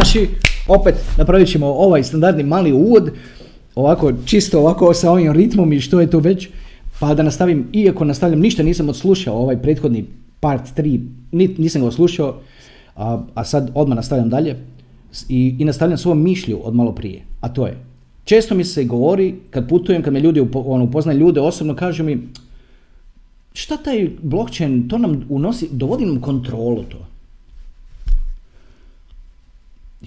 Naši, opet napravit ćemo ovaj standardni mali uvod, ovako čisto ovako sa ovim ritmom i što je to već, pa da nastavim, iako nastavljam, ništa nisam odslušao ovaj prethodni part 3, nisam ga odslušao, a, a sad odmah nastavljam dalje i, i nastavljam svoju mišlju od malo prije, a to je, često mi se govori, kad putujem, kad me ljudi upo, ono, upoznaju ljude osobno, kažu mi, šta taj blockchain, to nam unosi, dovodi nam kontrolu to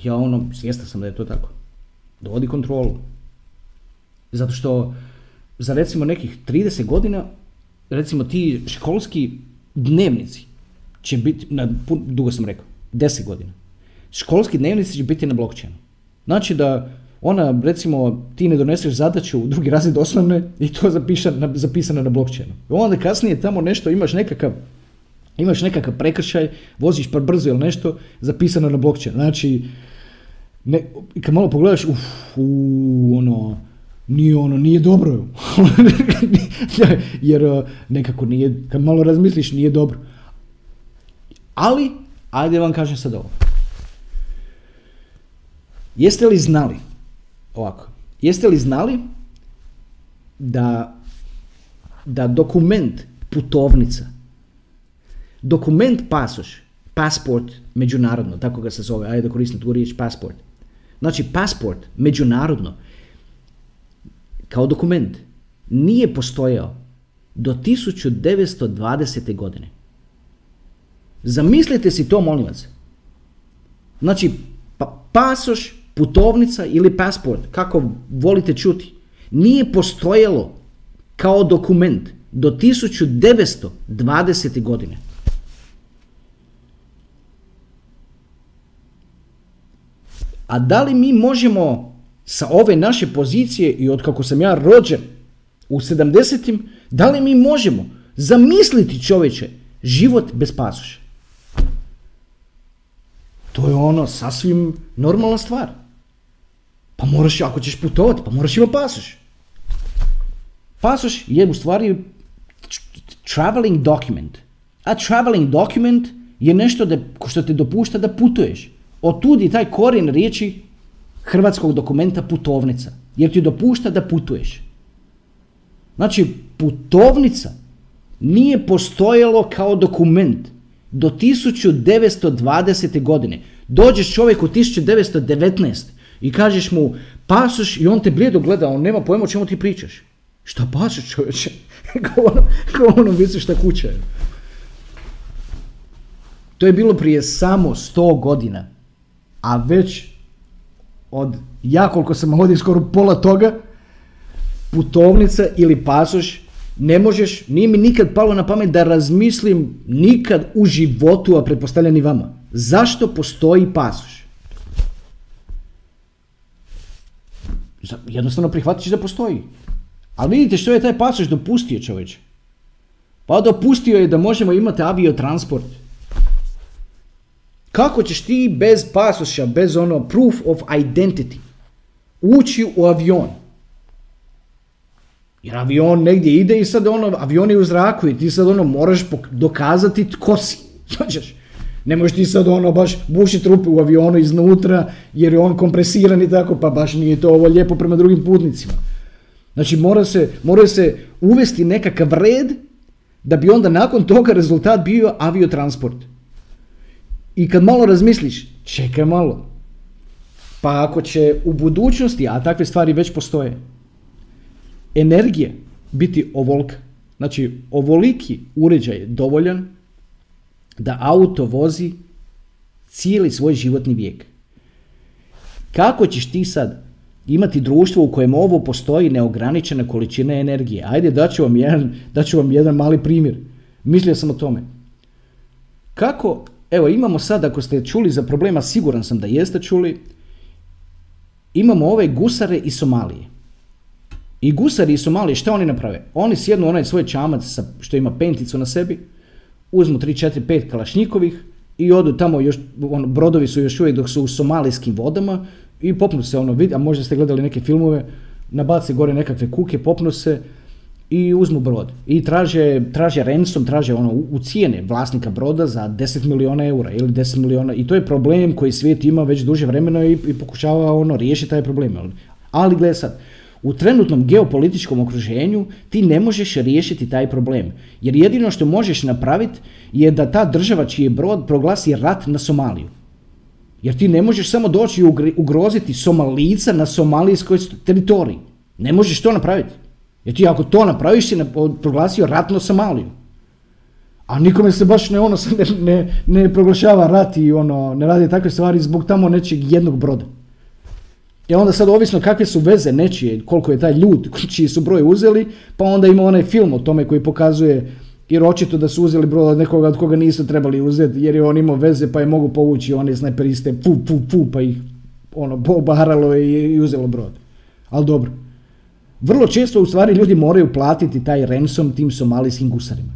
ja ono, svjestan sam da je to tako. Dovodi kontrolu. Zato što za recimo nekih 30 godina, recimo ti školski dnevnici će biti, na, dugo sam rekao, 10 godina. Školski dnevnici će biti na blockchainu. Znači da ona, recimo, ti ne doneseš zadaću u drugi razred osnovne i to zapišan, zapisano na blockchainu. Onda kasnije tamo nešto imaš nekakav imaš nekakav prekršaj, voziš par brzo ili nešto, zapisano na blockchain. Znači, ne, kad malo pogledaš, uf, u, ono, nije ono, nije dobro. Jer uh, nekako nije, kad malo razmisliš, nije dobro. Ali, ajde vam kažem sad ovo. Jeste li znali, ovako, jeste li znali da, da dokument putovnica, dokument pasoš, pasport međunarodno, tako ga se zove, ajde da koristim tu riječ pasport, Znači, pasport, međunarodno, kao dokument, nije postojao do 1920. godine. Zamislite si to, molim vas. Znači, pa, pasoš, putovnica ili pasport, kako volite čuti, nije postojalo kao dokument do 1920. godine. A da li mi možemo sa ove naše pozicije i od kako sam ja rođen u 70-im, da li mi možemo zamisliti čovječe život bez pasoša? To je ono sasvim normalna stvar. Pa moraš, ako ćeš putovati, pa moraš imati pasoš. Pasoš je u stvari traveling document. A traveling document je nešto da, što te dopušta da putuješ. Otudi taj korijen riječi hrvatskog dokumenta putovnica, jer ti dopušta da putuješ. Znači, putovnica nije postojalo kao dokument do 1920. godine. Dođeš čovjek u 1919. i kažeš mu pasoš i on te blijedo gleda, on nema pojma o čemu ti pričaš. Šta pasoš čovječe? kao ono, kao ono misliš šta kuća je. To je bilo prije samo 100 godina a već od ja koliko sam ovdje skoro pola toga, putovnica ili pasoš, ne možeš, nije mi nikad palo na pamet da razmislim nikad u životu, a pretpostavljam i vama. Zašto postoji pasoš? Jednostavno prihvatiš da postoji. Ali vidite što je taj pasoš dopustio čovječe. Pa dopustio je da možemo imati aviotransport. Kako ćeš ti bez pasoša, bez ono proof of identity, ući u avion? Jer avion negdje ide i sad ono, avion je u zraku i ti sad ono moraš dokazati tko si. Znaš, ne možeš ti sad ono baš bušiti rupe u avionu iznutra jer je on kompresiran i tako, pa baš nije to ovo lijepo prema drugim putnicima. Znači mora se, mora se uvesti nekakav red da bi onda nakon toga rezultat bio aviotransport. I kad malo razmisliš, čekaj malo. Pa ako će u budućnosti, a takve stvari već postoje, energije biti ovolika, znači ovoliki uređaj je dovoljan da auto vozi cijeli svoj životni vijek. Kako ćeš ti sad imati društvo u kojem ovo postoji neograničene količine energije. Ajde, daću vam jedan, daću vam jedan mali primjer. Mislio sam o tome. Kako, evo imamo sad, ako ste čuli za problema, siguran sam da jeste čuli, imamo ove gusare iz Somalije. I gusari iz Somalije, šta oni naprave? Oni sjednu onaj svoj čamac sa, što ima penticu na sebi, uzmu 3, 4, 5 kalašnjikovih i odu tamo, još, ono, brodovi su još uvijek dok su u somalijskim vodama i popnu se ono, a možda ste gledali neke filmove, nabace gore nekakve kuke, popnu se i uzmu brod. I traže, traže ransom, traže ono u cijene vlasnika broda za 10 milijuna eura ili 10 milijuna. I to je problem koji svijet ima već duže vremena i, i pokušava ono riješiti taj problem. Ali gledaj sad, u trenutnom geopolitičkom okruženju ti ne možeš riješiti taj problem. Jer jedino što možeš napraviti je da ta država čiji je brod proglasi rat na Somaliju. Jer ti ne možeš samo doći i ugroziti Somalica na somalijskoj teritoriji. Ne možeš to napraviti. Jer ti ako to napraviš si proglasio rat na Somaliju. A nikome se baš ne ono ne, ne, ne proglašava rat i ono ne radi takve stvari zbog tamo nečeg jednog broda. I onda sad ovisno kakve su veze nečije, koliko je taj ljud čiji su broj uzeli, pa onda ima onaj film o tome koji pokazuje jer očito da su uzeli broj od nekoga od koga nisu trebali uzeti, jer je on imao veze pa je mogu povući one snajperiste, pu, pu, pu, pa ih ono, pobaralo i, i uzelo brod. Ali dobro. Vrlo često u stvari ljudi moraju platiti taj ransom tim somalijskim gusarima.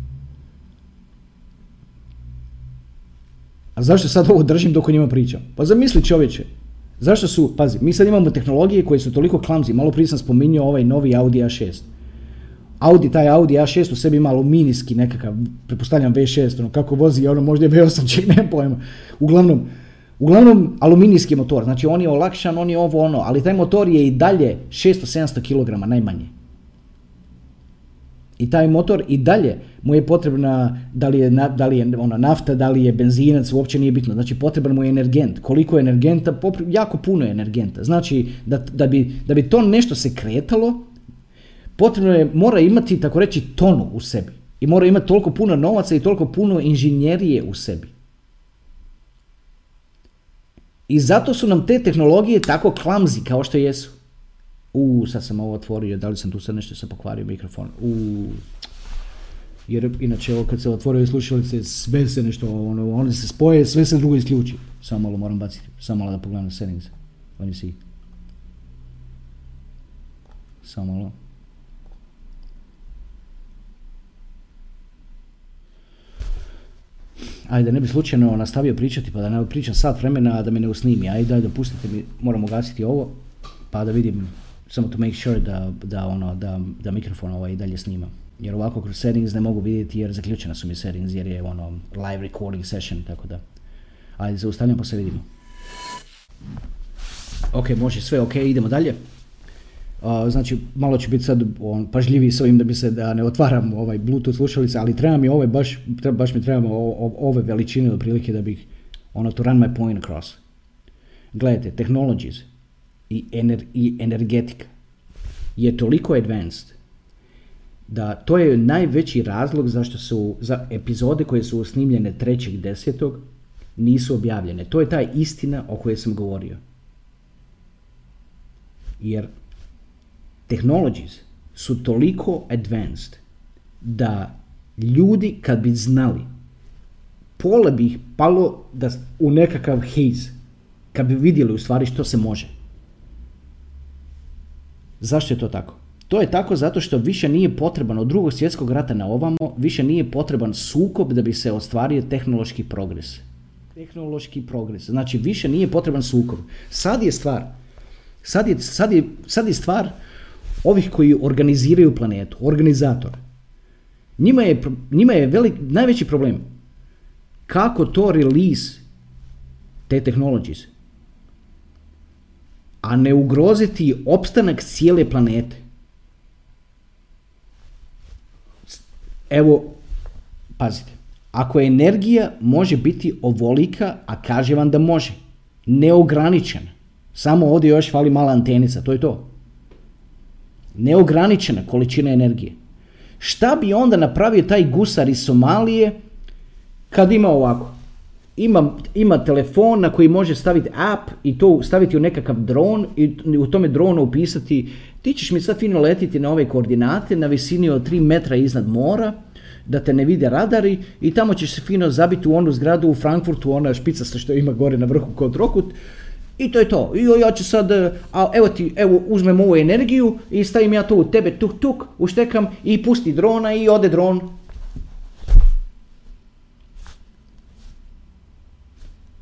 A zašto sad ovo držim dok o njima pričam? Pa zamisli čovječe, zašto su, pazi, mi sad imamo tehnologije koje su toliko klamzi, malo prije sam spominjao ovaj novi Audi A6. Audi, taj Audi A6 u sebi ima aluminijski nekakav, pretpostavljam V6, ono kako vozi, ono možda je V8, ček, ne pojma. Uglavnom, uglavnom aluminijski motor, znači on je olakšan, on je ovo ono, ali taj motor je i dalje 600-700 kg najmanje. I taj motor i dalje mu je potrebna, da li je, da li je ona nafta, da li je benzinac, uopće nije bitno. Znači potreban mu je energent. Koliko je energenta? Jako puno je energenta. Znači da, da, bi, da bi to nešto se kretalo, potrebno je, mora imati, tako reći, tonu u sebi. I mora imati toliko puno novaca i toliko puno inženjerije u sebi. I zato su nam te tehnologije tako klamzi kao što jesu. U, sad sam ovo otvorio, da li sam tu sad nešto se pokvario mikrofon. U, jer inače ovo kad se otvorio slušalice sve se nešto, ono, one se spoje, sve se drugo isključi. Samo malo moram baciti, samo malo da pogledam settings. Let me see. Samo malo. Ajde ne bi slučajno nastavio pričati pa da ne pričam sat vremena da me ne usnimi, ajde daj dopustite mi, moram ugasiti ovo pa da vidim samo to make sure da, da, ono, da, da mikrofon ovaj dalje snima. Jer ovako kroz settings ne mogu vidjeti jer zaključena su mi settings jer je ono live recording session tako da. Ajde zaustavljam pa se vidimo. Ok, može sve ok, idemo dalje znači, malo ću biti sad on, pažljiviji s ovim da bi se da ne otvaram ovaj Bluetooth slušalice, ali treba mi ove, baš, baš mi trebamo ove veličine otprilike da bih ono to run my point across. Gledajte, technologies i, ener, i energetika je toliko advanced da to je najveći razlog zašto su za epizode koje su snimljene desetog nisu objavljene. To je ta istina o kojoj sam govorio. Jer technologies su toliko advanced da ljudi kad bi znali pola bi ih palo da, u nekakav haze kad bi vidjeli u stvari što se može. Zašto je to tako? To je tako zato što više nije potreban od drugog svjetskog rata na ovamo, više nije potreban sukob da bi se ostvario tehnološki progres. Tehnološki progres. Znači više nije potreban sukob. Sad je stvar, sad je, sad je, sad je stvar ovih koji organiziraju planetu, organizator, njima je, njima je velik, najveći problem kako to release te technologies, a ne ugroziti opstanak cijele planete. Evo, pazite, ako energija može biti ovolika, a kaže vam da može, neograničena, samo ovdje još fali mala antenica, to je to neograničena količina energije. Šta bi onda napravio taj gusar iz Somalije kad ima ovako? ima, ima telefon na koji može staviti app i to staviti u nekakav dron i u tome dronu upisati ti ćeš mi sad fino letiti na ove koordinate na visini od 3 metra iznad mora, da te ne vide radari i tamo ćeš se fino zabiti u onu zgradu u Frankfurtu, ona špica što ima gore na vrhu kod Rokut i to je to. I ja ću sad, a evo ti, evo uzmem ovu energiju i stavim ja to u tebe tuk tuk, uštekam i pusti drona i ode dron.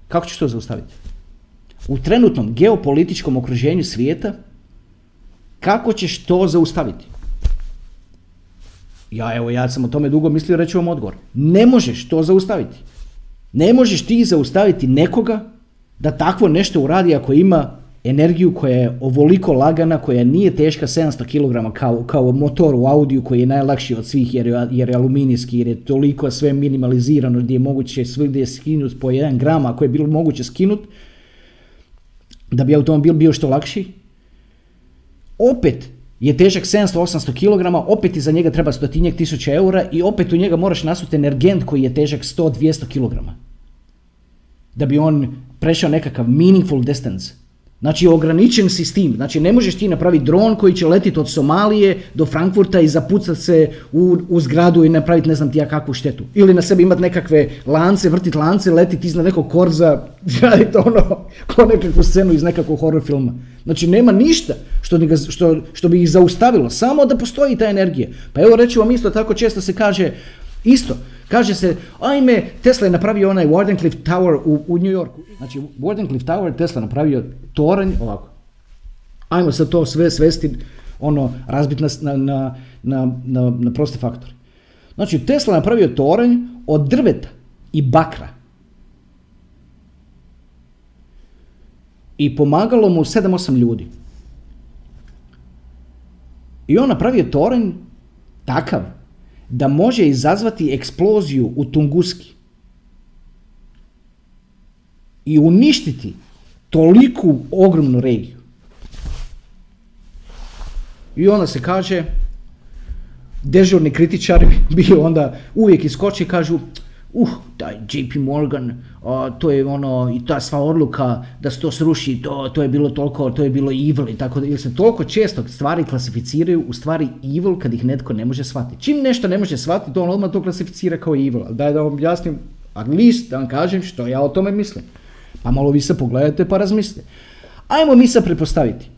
Kako ćeš to zaustaviti? U trenutnom geopolitičkom okruženju svijeta, kako ćeš to zaustaviti? Ja, evo, ja sam o tome dugo mislio, reći vam odgovor. Ne možeš to zaustaviti. Ne možeš ti zaustaviti nekoga da takvo nešto uradi ako ima energiju koja je ovoliko lagana, koja nije teška 700 kg kao, kao motor u Audiju koji je najlakši od svih jer, jer je aluminijski, jer je toliko sve minimalizirano gdje je moguće svugdje skinuti po 1 gram ako je bilo moguće skinuti da bi automobil bio što lakši. Opet je težak 700-800 kg, opet iza njega treba stotinjak tisuća eura i opet u njega moraš nasuti energent koji je težak 100-200 kg. Da bi on prešao nekakav meaningful distance. Znači ograničen si s tim. Znači ne možeš ti napraviti dron koji će letiti od Somalije do Frankfurta i zapucati se u, u zgradu i napraviti ne znam ti ja kakvu štetu. Ili na sebi imati nekakve lance, vrtiti lance, letiti iznad nekog korza, raditi ono, kao nekakvu scenu iz nekakvog horror filma. Znači nema ništa što, što, što bi ih zaustavilo, samo da postoji ta energija. Pa evo reći vam isto tako često se kaže, isto, Kaže se, ajme, Tesla je napravio onaj Wardenclyffe Tower u, u New Yorku. Znači, Wardenclyffe Tower, Tesla napravio toranj, ovako. Ajmo sad to sve svesti, ono, razbiti na, na, na, na, na proste faktore. Znači, Tesla napravio toranj od drveta i bakra. I pomagalo mu 7-8 ljudi. I on napravio toranj takav da može izazvati eksploziju u Tunguski i uništiti toliku ogromnu regiju. I onda se kaže, dežurni kritičari bi onda uvijek iskoči i kažu, uh, taj JP Morgan, to je ono, i ta sva odluka da se to sruši, to, to je bilo toliko, to je bilo evil i tako da, jer se toliko često stvari klasificiraju u stvari evil kad ih netko ne može shvatiti. Čim nešto ne može shvatiti, on odmah to klasificira kao evil. Ali daj da vam objasnim, at least da vam kažem što ja o tome mislim. Pa malo vi se pogledajte pa razmislite. Ajmo mi se prepostaviti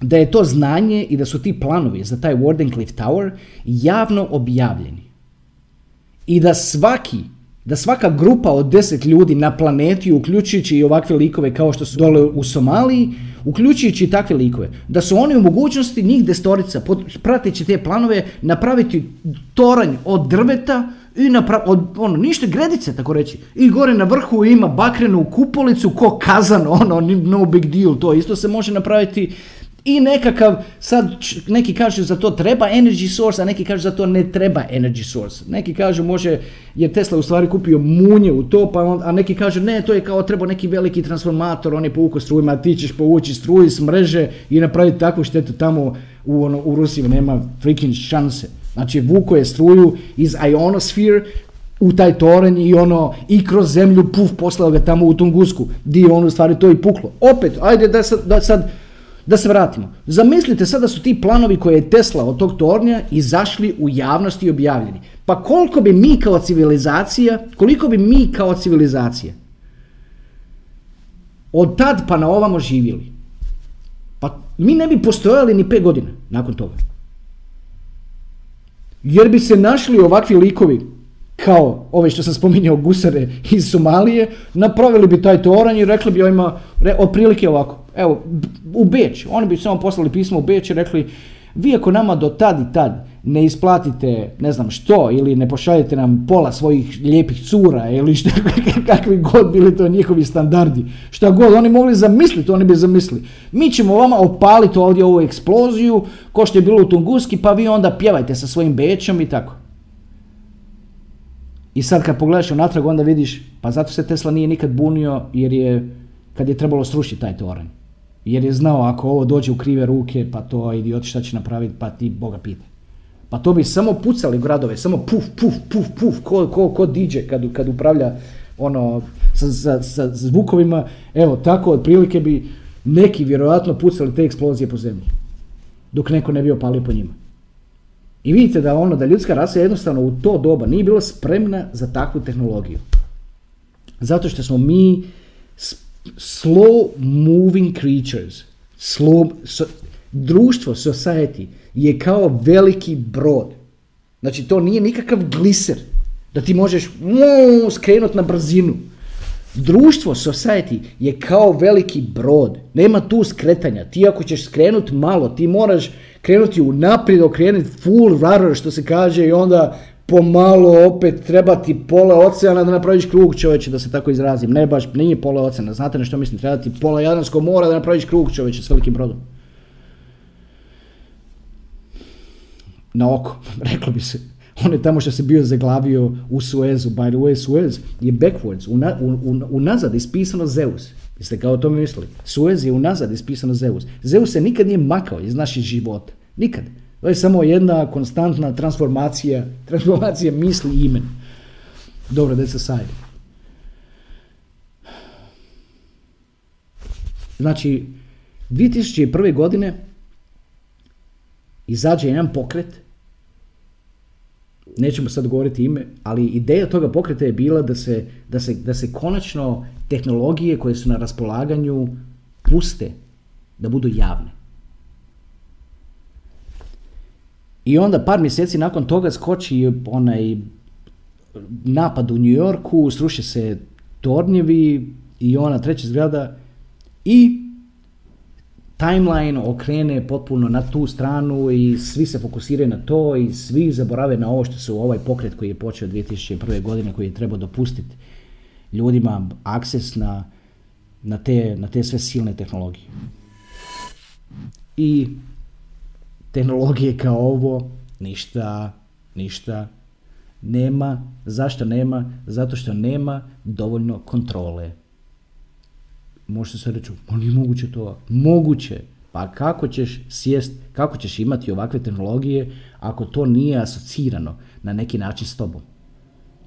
da je to znanje i da su ti planovi za taj Wardenclyffe Tower javno objavljeni i da svaki da svaka grupa od deset ljudi na planeti, uključujući i ovakve likove kao što su dole u Somaliji, uključujući i takve likove, da su oni u mogućnosti njih destorica, prateći te planove, napraviti toranj od drveta i napra- od, ono, ništa gredice, tako reći. I gore na vrhu ima bakrenu kupolicu ko kazan, ono, no big deal, to isto se može napraviti i nekakav, sad neki kažu za to treba energy source, a neki kažu za to ne treba energy source. Neki kažu može, jer Tesla u stvari kupio munje u to, pa on, a neki kažu ne, to je kao treba neki veliki transformator, on je povukao strujima, ti ćeš povući struju s mreže i napraviti takvu štetu tamo u, ono, u Rusiji, nema freaking šanse. Znači, vuko je struju iz ionosphere u taj toren i ono, i kroz zemlju, puf, poslao ga tamo u Tungusku, di je on u stvari to i puklo. Opet, ajde da sad, da sad da se vratimo. Zamislite sada da su ti planovi koje je Tesla od tog tornja izašli u javnosti i objavljeni. Pa koliko bi mi kao civilizacija, koliko bi mi kao civilizacija od tad pa na ovamo živjeli? Pa mi ne bi postojali ni pet godina nakon toga. Jer bi se našli ovakvi likovi kao ove što sam spominjao gusare iz Somalije, napravili bi taj toranj i rekli bi ovima, re, otprilike ovako, evo, u Beč, oni bi samo poslali pismo u Beč i rekli, vi ako nama do tad i tad ne isplatite ne znam što ili ne pošaljete nam pola svojih lijepih cura ili što, kakvi god bili to njihovi standardi, šta god oni mogli zamisliti, oni bi zamislili. Mi ćemo vama opaliti ovdje ovu eksploziju, ko što je bilo u Tunguski, pa vi onda pjevajte sa svojim bečom i tako. I sad kad pogledaš unatrag onda vidiš, pa zato se Tesla nije nikad bunio jer je, kad je trebalo srušiti taj toranj. Jer je znao ako ovo dođe u krive ruke, pa to idioti šta će napraviti, pa ti Boga pita. Pa to bi samo pucali gradove, samo puf, puf, puf, puf, ko, ko, ko diđe kad, kad upravlja ono, sa, sa, sa zvukovima, evo, tako otprilike bi neki vjerojatno pucali te eksplozije po zemlji, dok neko ne bi opalio po njima. I vidite da ono, da ljudska rasa jednostavno u to doba nije bila spremna za takvu tehnologiju. Zato što smo mi slow moving creatures. Slow, so, društvo, society, je kao veliki brod. Znači, to nije nikakav gliser, da ti možeš skrenuti na brzinu. Društvo, society, je kao veliki brod. Nema tu skretanja. Ti ako ćeš skrenuti malo, ti moraš krenuti u naprijed, okrenuti full rudder, što se kaže, i onda pomalo opet trebati pola oceana da napraviš krug čovječe, da se tako izrazim. Ne baš, nije pola oceana, znate na što mislim, treba ti pola Jadranskog mora da napraviš krug čovječe s velikim brodom. Na oko, reklo bi se. On je tamo što se bio zaglavio u Suezu, by the way, Suez je backwards, unazad ispisano Zeus. Jeste kao o tome mislili? Suez je unazad ispisano Zeus. Zeus se nikad nije makao iz naših života. Nikad. To je samo jedna konstantna transformacija, transformacija misli i imen. Dobro, that's aside. Znači, 2001. godine izađe jedan pokret, nećemo sad govoriti ime, ali ideja toga pokreta je bila da se, da se, da se konačno tehnologije koje su na raspolaganju puste, da budu javne. I onda par mjeseci nakon toga skoči onaj napad u New Yorku, sruše se tornjevi i ona treća zgrada i timeline okrene potpuno na tu stranu i svi se fokusiraju na to i svi zaborave na ovo što su ovaj pokret koji je počeo 2001. godine koji je trebao dopustiti ljudima akses na, na, te, na te sve silne tehnologije. I tehnologije kao ovo, ništa, ništa nema. Zašto nema? Zato što nema dovoljno kontrole. Možete se reći, pa nije moguće to. Moguće. Pa kako ćeš sjest, kako ćeš imati ovakve tehnologije ako to nije asocirano na neki način s tobom?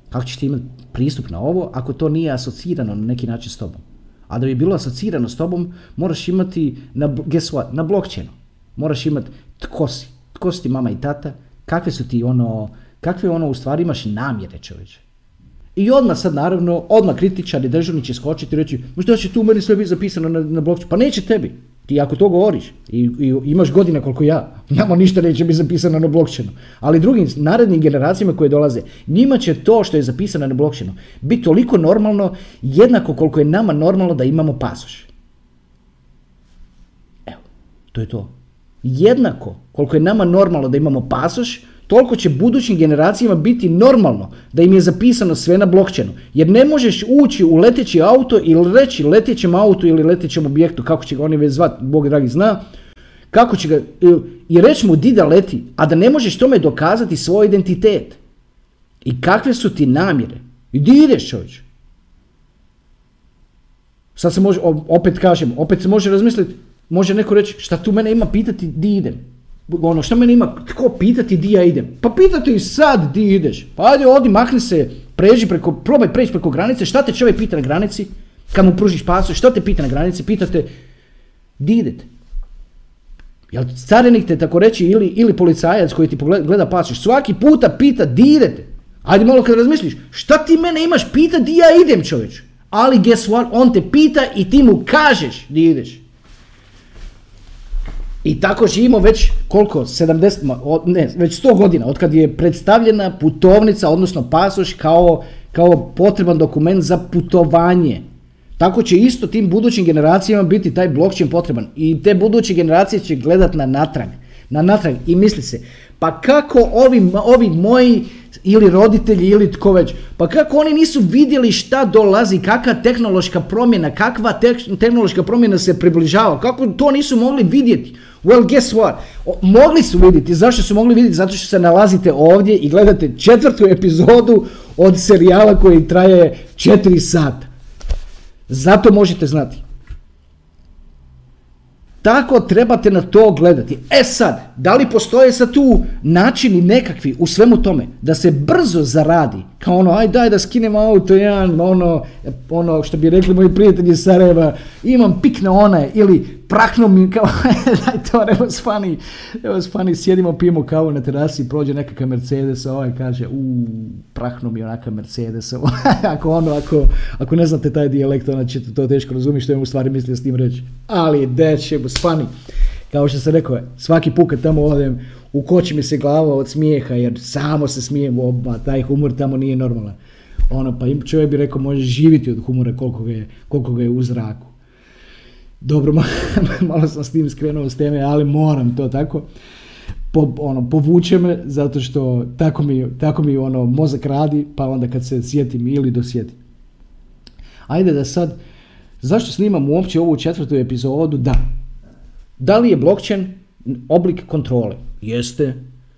Kako ćeš ti imati pristup na ovo ako to nije asocirano na neki način s tobom? A da bi bilo asocirano s tobom, moraš imati na, guess what, na blockchainu. Moraš imati tko si, tko si ti mama i tata, kakve su ti ono, kakve ono u stvari imaš namjere čovječe. I odmah sad naravno, odmah kritičar i državni će skočiti i reći, možda će tu meni sve biti zapisano na, na blockchainu. Pa neće tebi. Ti ako to govoriš i, i imaš godine koliko ja, nama ništa neće biti zapisano na blockchainu. Ali drugim narednim generacijama koje dolaze, njima će to što je zapisano na blockchainu biti toliko normalno, jednako koliko je nama normalno da imamo pasoš. Evo, to je to jednako koliko je nama normalno da imamo pasoš, toliko će budućim generacijama biti normalno da im je zapisano sve na blockchainu. Jer ne možeš ući u leteći auto ili reći letećem autu ili letećem objektu, kako će ga oni već zvati, Bog dragi zna, kako će ga, i reći mu di da leti, a da ne možeš tome dokazati svoj identitet. I kakve su ti namjere? I di ideš čovječ? Sad se može, opet kažem, opet se može razmisliti, Može neko reći šta tu mene ima pitati di idem. Ono, šta mene ima tko pitati di ja idem. Pa pitate i sad di ideš. Pa ajde odi, makni se, pređi preko, probaj preći preko granice. Šta te čovjek pita na granici? Kad mu pružiš pasu, šta te pita na granici? Pitate di idete. Jel carinik te tako reći ili, ili policajac koji ti pogleda, gleda pasoš, svaki puta pita di idete. Ajde malo kad razmisliš, šta ti mene imaš pita di ja idem čovječ? Ali guess what, on te pita i ti mu kažeš di ideš. I tako živimo već koliko, 70, ne, već 100 godina, od kad je predstavljena putovnica, odnosno pasoš kao, kao potreban dokument za putovanje. Tako će isto tim budućim generacijama biti taj blockchain potreban. I te buduće generacije će gledat na natrag. Na natrag i misli se, pa kako ovi, ovi moji ili roditelji ili tko već, pa kako oni nisu vidjeli šta dolazi, kakva tehnološka promjena, kakva tehnološka promjena se približava, kako to nisu mogli vidjeti. Well, guess what? mogli su vidjeti. Zašto su mogli vidjeti? Zato što se nalazite ovdje i gledate četvrtu epizodu od serijala koji traje četiri sata. Zato možete znati. Tako trebate na to gledati. E sad, da li postoje sad tu načini nekakvi u svemu tome da se brzo zaradi kao ono, aj daj da skinem auto, jedan, ono, ono, što bi rekli moji prijatelji iz Sarajeva, imam pik na onaj, ili prahnu mi, kao, daj to, it was funny, was funny, sjedimo, pijemo kavu na terasi, prođe nekakav Mercedes, ovaj kaže, u, prahnu mi onaka Mercedes, ako ono, ako, ako ne znate taj dijalekt, onda ćete to teško razumjeti što je u stvari mislio s tim reći, ali that shit was funny. Kao što sam rekao, svaki put kad tamo odem, ukoči mi se glava od smijeha jer samo se smijem oba, taj humor tamo nije normalan. Ono, pa čovjek bi rekao može živjeti od humora koliko ga je, koliko ga je u zraku. Dobro, malo sam s tim skrenuo s teme, ali moram to tako. Po, ono, povuče me zato što tako mi, tako mi ono, mozak radi, pa onda kad se sjetim ili dosjetim. Ajde da sad, zašto snimam uopće ovu četvrtu epizodu? Da. Da li je blockchain oblik kontrole? Jeste.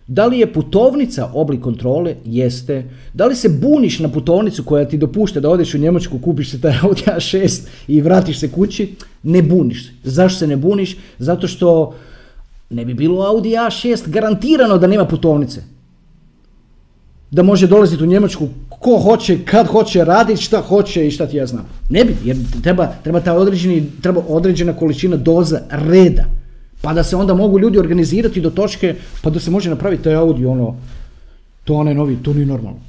Da li je putovnica oblik kontrole? Jeste. Da li se buniš na putovnicu koja ti dopušta da odeš u Njemačku, kupiš se taj Audi A6 i vratiš se kući? Ne buniš se. Zašto se ne buniš? Zato što ne bi bilo Audi A6 garantirano da nema putovnice. Da može dolaziti u Njemačku ko hoće, kad hoće raditi, šta hoće i šta ti ja znam. Ne bi, jer treba, treba, ta određeni, treba određena količina doza reda pa da se onda mogu ljudi organizirati do točke, pa da se može napraviti taj audio, ono, to onaj novi, to nije normalno.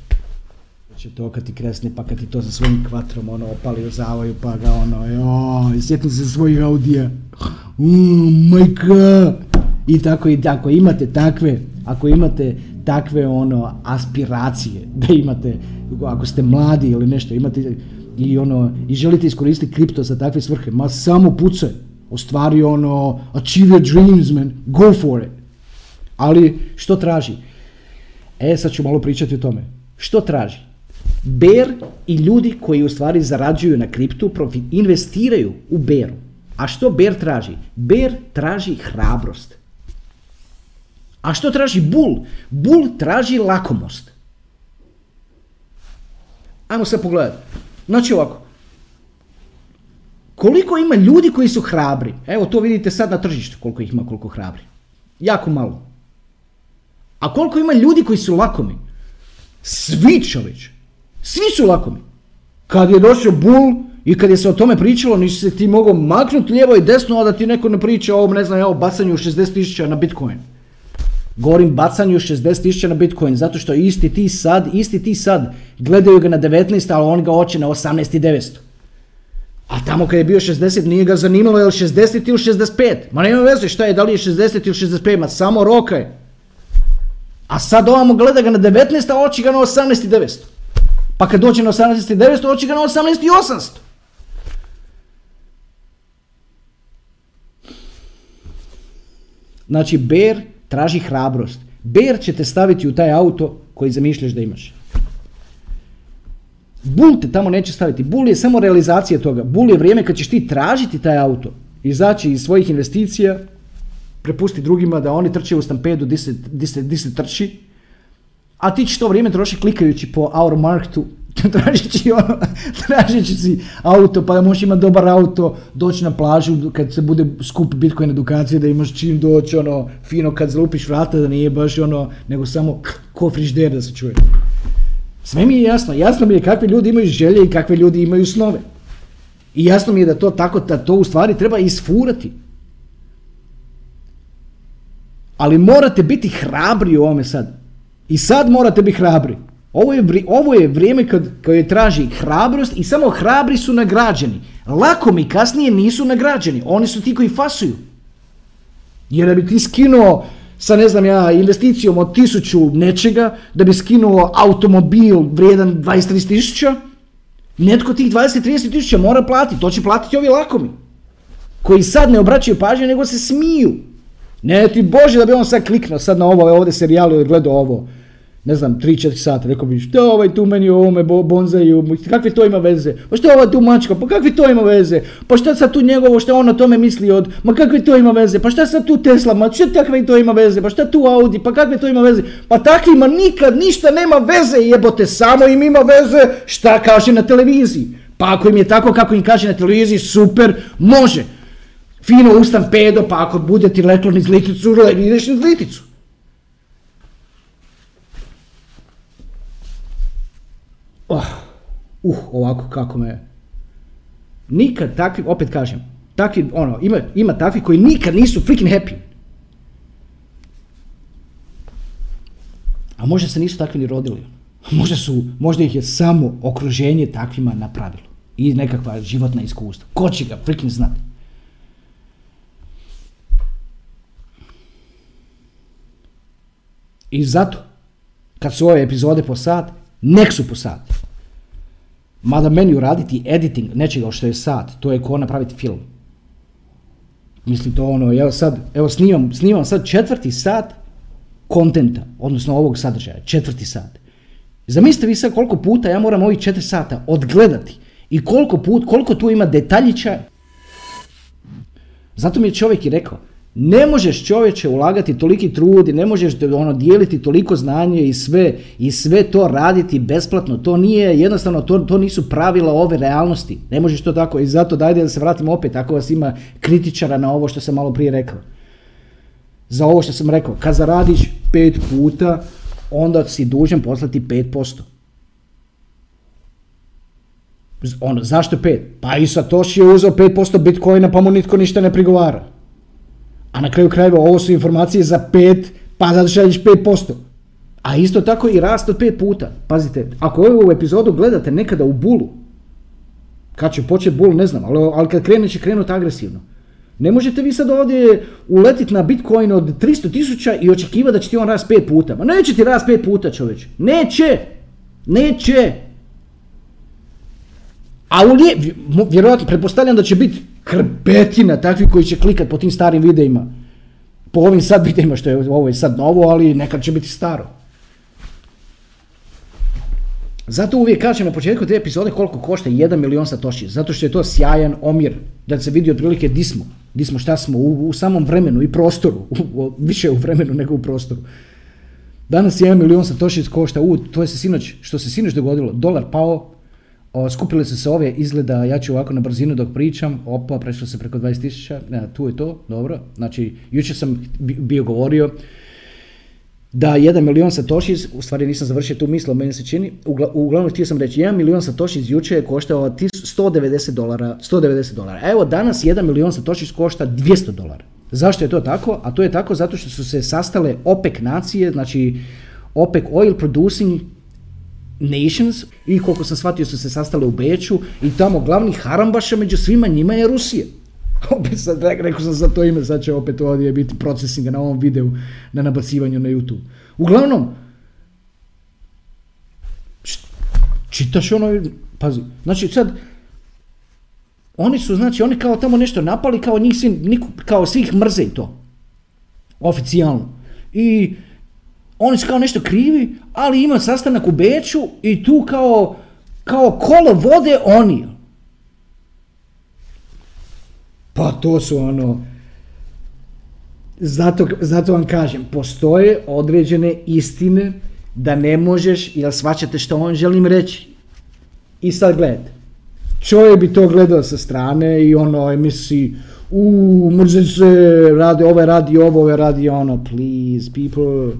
Znači to kad ti kresne, pa kad ti to sa svojim kvatrom, ono, opali u zavaju, pa ga ono, joj, sjetim se svojih audija, mm, majka, i tako i tako, imate takve, ako imate takve ono aspiracije da imate ako ste mladi ili nešto imate i ono i želite iskoristiti kripto za takve svrhe ma samo pucaj ostvari ono, achieve your dreams, man, go for it. Ali što traži? E, sad ću malo pričati o tome. Što traži? Bear i ljudi koji u stvari zarađuju na kriptu, investiraju u Bearu. A što Bear traži? Bear traži hrabrost. A što traži Bull? Bull traži lakomost. Ajmo sad pogledati. Znači ovako, koliko ima ljudi koji su hrabri? Evo to vidite sad na tržištu koliko ih ima koliko hrabri. Jako malo. A koliko ima ljudi koji su lakomi? Svi čovječ. Svi su lakomi. Kad je došao Bull i kad je se o tome pričalo, nisi se ti mogao maknuti lijevo i desno, a da ti neko ne priča o ovom, ne znam, evo, bacanju 60.000 na Bitcoin. Govorim bacanju 60.000 na Bitcoin, zato što isti ti sad, isti ti sad gledaju ga na 19, ali on ga oče na 18.900. A tamo kad je bio 60 nije ga zanimalo je li 60 ili 65. Ma nema veze šta je, da li je 60 ili 65, ma samo rokaj. A sad ovamo gleda ga na 19, a oči ga na 18.900. Pa kad dođe na 18.900, oči ga na 18.800. Znači, Bear traži hrabrost. Bear će te staviti u taj auto koji zamišljaš da imaš. Bull te tamo neće staviti. Bull je samo realizacija toga. Bull je vrijeme kad ćeš ti tražiti taj auto, izaći iz svojih investicija, prepusti drugima da oni trče u stampedu di se, di se, trči, a ti ćeš to vrijeme trošiti klikajući po Our Marketu, tražeći, ono, tražeći si auto, pa da možeš imati dobar auto, doći na plažu kad se bude skup Bitcoin edukacije, da imaš čim doći, ono, fino kad zalupiš vrata, da nije baš ono, nego samo ko frižder da se čuje. Sve mi je jasno. Jasno mi je kakve ljudi imaju želje i kakve ljudi imaju snove. I jasno mi je da to tako, da to u stvari treba isfurati. Ali morate biti hrabri u ovome sad. I sad morate biti hrabri. Ovo je, ovo je vrijeme kad, kad je traži hrabrost i samo hrabri su nagrađeni. Lako mi kasnije nisu nagrađeni. Oni su ti koji fasuju. Jer da bi ti skinuo sa ne znam ja investicijom od tisuću nečega da bi skinuo automobil vrijedan 20-30 tisuća, netko tih 20-30 tisuća mora platiti, to će platiti ovi lakomi, koji sad ne obraćaju pažnje nego se smiju. Ne ti Bože da bi on sad kliknuo sad na ovo, ovdje serijalu i gledao ovo ne znam, 3-4 sata, rekao bi, što ovaj tu meni o ovome bonzaju, kakve to ima veze, pa što ovaj tu mačka, pa kakve to ima veze, pa šta sad tu njegovo, što on o tome misli od, ma kakve to ima veze, pa šta sad tu Tesla, ma što takve to ima veze, pa šta tu Audi, pa kakve to ima veze, pa takvima nikad ništa nema veze, jebote, samo im ima veze šta kaže na televiziji. Pa ako im je tako kako im kaže na televiziji, super, može. Fino ustan pedo, pa ako bude ti letlo niz liticu, ideš niz liticu. Oh, uh, ovako kako me... Nikad takvi, opet kažem, takvi, ono, ima, ima takvi koji nikad nisu freaking happy. A možda se nisu takvi ni rodili. Možda, su, možda ih je samo okruženje takvima napravilo. I nekakva životna iskustva. Ko će ga freaking znati? I zato, kad su ove epizode po sat, nek su po sat. Mada meni uraditi editing nečega što je sat, to je ko napraviti film. Mislim to ono, evo sad, evo snimam, snimam sad četvrti sat kontenta, odnosno ovog sadržaja, četvrti sat. Zamislite vi sad koliko puta ja moram ovih četiri sata odgledati i koliko, put, koliko tu ima detaljića. Zato mi je čovjek i rekao, ne možeš čovječe ulagati toliki trud ne možeš ono, dijeliti toliko znanje i sve, i sve to raditi besplatno. To nije, jednostavno, to, to nisu pravila ove realnosti. Ne možeš to tako i zato dajde da se vratimo opet, ako vas ima kritičara na ovo što sam malo prije rekao. Za ovo što sam rekao, kad zaradiš pet puta, onda si dužan poslati 5%. Ono, zašto 5? Pa i Satoshi je uzeo 5% bitcoina pa mu nitko ništa ne prigovara. A na kraju krajeva ovo su informacije za 5, pa zato šalješ 5%. A isto tako i rast od 5 puta. Pazite, ako ovu epizodu gledate nekada u bulu, kad će početi bul, ne znam, ali, ali kad krene će krenuti agresivno. Ne možete vi sad ovdje uletiti na Bitcoin od 300 tisuća i očekivati da će ti on rast 5 puta. Ma neće ti rast 5 puta čovječ. Neće. Neće. A u lije, vjerojatno, pretpostavljam da će biti hrbetina takvih koji će klikat po tim starim videima. Po ovim sad videima, što je ovo je sad novo, ali nekad će biti staro. Zato uvijek kažem na početku te epizode koliko košta 1 milion satoshi, zato što je to sjajan omjer, da se vidi otprilike di smo, di smo šta smo, u, u samom vremenu i prostoru, u, više u vremenu nego u prostoru. Danas 1 milion satoshi košta, u, to je se sinoć, što se sinoć dogodilo, dolar pao, o, skupili su se ove izgleda, ja ću ovako na brzinu dok pričam, opa, prešlo se preko 20 tisuća, tu je to, dobro, znači, jučer sam bio govorio, da 1 milion satoshis, u stvari nisam završio tu misl, meni se čini, uglavnom htio sam reći, 1 milion satoshis jučer je koštao 190 dolara, 190 dolara. Evo danas 1 milion satoshis košta 200 dolara. Zašto je to tako? A to je tako zato što su se sastale OPEC nacije, znači OPEC Oil Producing Nations i koliko sam shvatio su se sastale u Beču i tamo glavni harambaša među svima njima je Rusija. opet sad, rekao sam za to ime, sad će opet ovdje biti procesinga na ovom videu, na nabacivanju na YouTube. Uglavnom, čitaš ono, pazi, znači sad, oni su, znači, oni kao tamo nešto napali, kao njih svi, kao svih mrze i to. Oficijalno. I oni su kao nešto krivi, ali ima sastanak u Beču i tu kao, kao kolo vode oni. Pa to su ono, zato, zato vam kažem, postoje određene istine da ne možeš, jel svačate što on želim reći. I sad gledajte, čovjek bi to gledao sa strane i ono misli, u mrze se, radi, ovaj radi ovo, ovaj radi ono, please, people,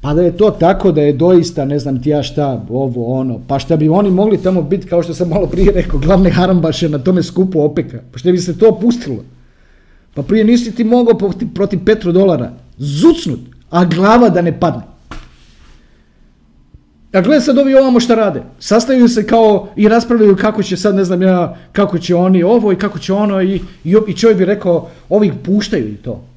Pa da je to tako da je doista, ne znam ti ja šta, ovo ono, pa šta bi oni mogli tamo biti, kao što sam malo prije rekao, glavne harambaše na tome skupu opeka, pa što bi se to pustilo? Pa prije nisi ti mogao protiv, protiv dolara zucnut, a glava da ne padne. A gledaj sad ovi ovamo šta rade. Sastaju se kao i raspravljaju kako će sad, ne znam ja, kako će oni ovo i kako će ono i, i, i čovjek bi rekao, ovi puštaju i to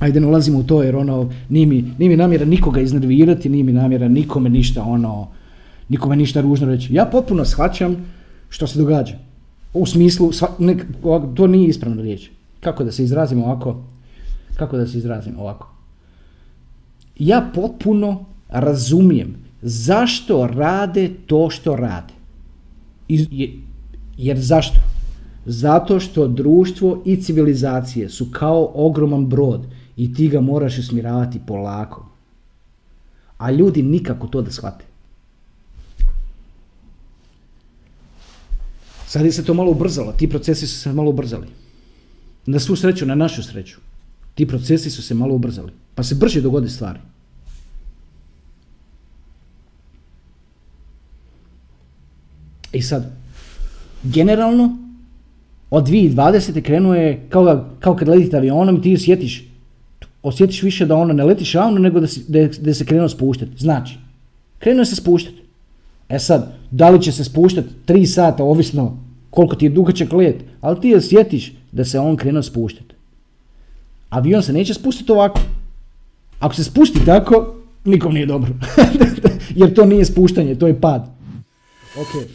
ajde ne ulazimo u to jer ono, nije mi, namjera nikoga iznervirati, nije mi namjera nikome ništa ono, nikome ništa ružno reći. Ja potpuno shvaćam što se događa. U smislu, ne, to nije ispravna riječ. Kako da se izrazim ovako? Kako da se izrazim ovako? Ja potpuno razumijem zašto rade to što rade. jer zašto? Zato što društvo i civilizacije su kao ogroman brod i ti ga moraš usmjeravati polako. A ljudi nikako to da shvate. Sad je se to malo ubrzalo, ti procesi su se malo ubrzali. Na svu sreću, na našu sreću. Ti procesi su se malo ubrzali. Pa se brže dogode stvari. I sad, generalno, od 2020. krenuo je kao, kao kad letite avionom i ti osjetiš osjetiš više da ono ne letiš ravno nego da, si, da, da se krenuo spuštati. Znači, krenuo se spuštati. E sad, da li će se spuštati 3 sata, ovisno koliko ti je dugačak let, ali ti osjetiš da se on krenuo spuštati. Avion se neće spustiti ovako. Ako se spusti tako, nikom nije dobro. Jer to nije spuštanje, to je pad. Ok.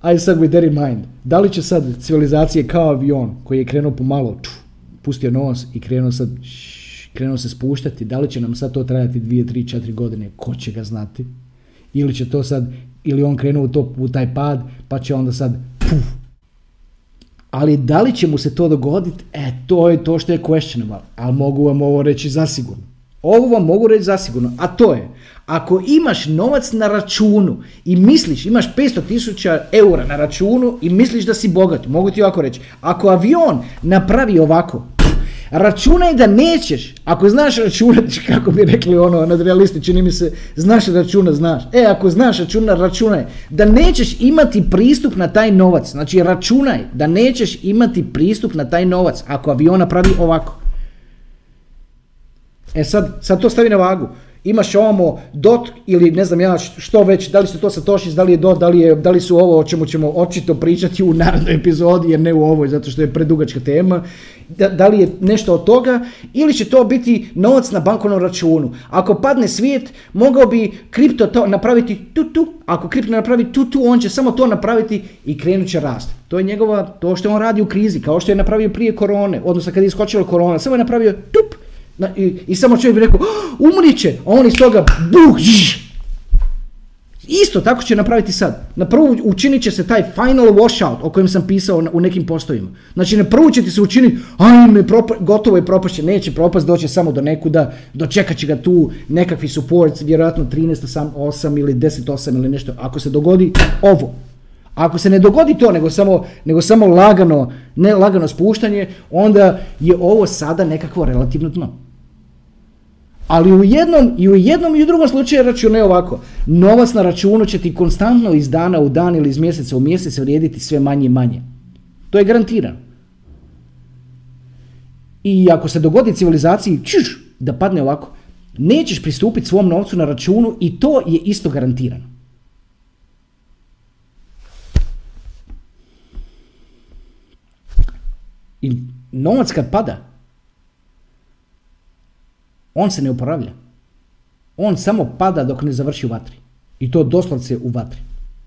Ajde sad with that in mind. Da li će sad civilizacije kao avion koji je krenuo pomalo, pustio nos i krenuo sad krenuo se spuštati, da li će nam sad to trajati 2, 3, 4 godine, ko će ga znati? Ili će to sad, ili on krenuo u, to, u taj pad, pa će onda sad puf. Ali da li će mu se to dogoditi, e, to je to što je questionable, ali mogu vam ovo reći zasigurno. Ovo vam mogu reći zasigurno, a to je, ako imaš novac na računu i misliš, imaš 500 tisuća eura na računu i misliš da si bogat, mogu ti ovako reći, ako avion napravi ovako, računaj da nećeš, ako znaš računati, kako bi rekli ono, nadrealisti, čini mi se, znaš računa, znaš. E, ako znaš računa, računaj da nećeš imati pristup na taj novac. Znači, računaj da nećeš imati pristup na taj novac ako avion napravi ovako. E sad, sad to stavi na vagu. Imaš ovamo dot ili ne znam ja što već, da li su to satoshis, da li je dot, da li, je, da li su ovo o čemu ćemo očito pričati u narednoj epizodi, jer ne u ovoj, zato što je predugačka tema. Da, da, li je nešto od toga ili će to biti novac na bankovnom računu. Ako padne svijet, mogao bi kripto to napraviti tu tu, ako kripto napravi tu tu, on će samo to napraviti i krenut će rast. To je njegova, to što on radi u krizi, kao što je napravio prije korone, odnosno kad je iskočila korona, samo je napravio tup, i, I samo čovjek bi rekao, oh, umrit će, a on iz toga, buh, Isto tako će napraviti sad. Na prvu učinit će se taj final washout o kojem sam pisao u nekim postovima. Znači na prvu će ti se učiniti, ajme, gotovo je propašće, neće propast, doće samo do nekuda, dočekat će ga tu nekakvi supports, vjerojatno 13.8 ili 10.8 ili nešto. Ako se dogodi ovo, ako se ne dogodi to, nego samo, nego samo lagano, ne lagano spuštanje, onda je ovo sada nekakvo relativno dno. Ali u jednom i u jednom i u drugom slučaju računaj ovako. Novac na računu će ti konstantno iz dana u dan ili iz mjeseca u mjesec vrijediti sve manje i manje. To je garantirano. I ako se dogodi civilizaciji čuš, da padne ovako, nećeš pristupiti svom novcu na računu i to je isto garantirano. I novac kad pada, on se ne uporavlja. On samo pada dok ne završi u vatri. I to doslovce u vatri.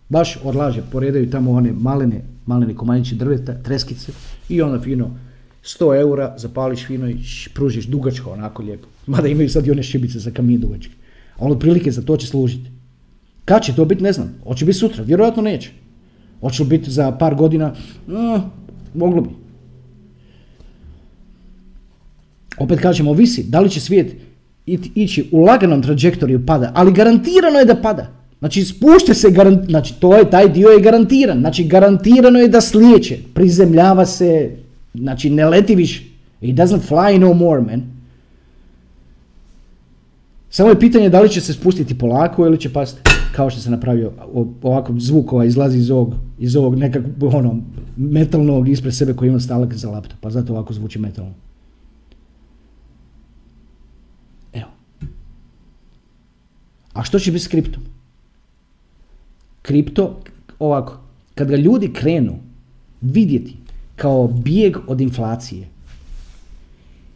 Baš odlaže, poredaju tamo one malene, malene komadići drveta, treskice i onda fino 100 eura zapališ fino i pružiš dugačko onako lijepo. Mada imaju sad i one šibice za kamin dugačke. A ono prilike za to će služiti. Kad će to biti ne znam. Hoće biti sutra, vjerojatno neće. Hoće biti za par godina, no, moglo bi. Opet kažemo, ovisi da li će svijet ići u laganom trajektoriju pada, ali garantirano je da pada. Znači spušte se, znači to je, taj dio je garantiran, znači garantirano je da slijeće, prizemljava se, znači ne leti više. It doesn't fly no more, man. Samo je pitanje da li će se spustiti polako ili će pasti. Kao što se napravio ovako zvuk ovaj izlazi iz ovog, iz ovog nekakvog ono, metalnog ispred sebe koji ima stalak za laptop, pa zato ovako zvuči metalno. A što će biti s kriptom? Kripto, ovako, kad ga ljudi krenu vidjeti kao bijeg od inflacije,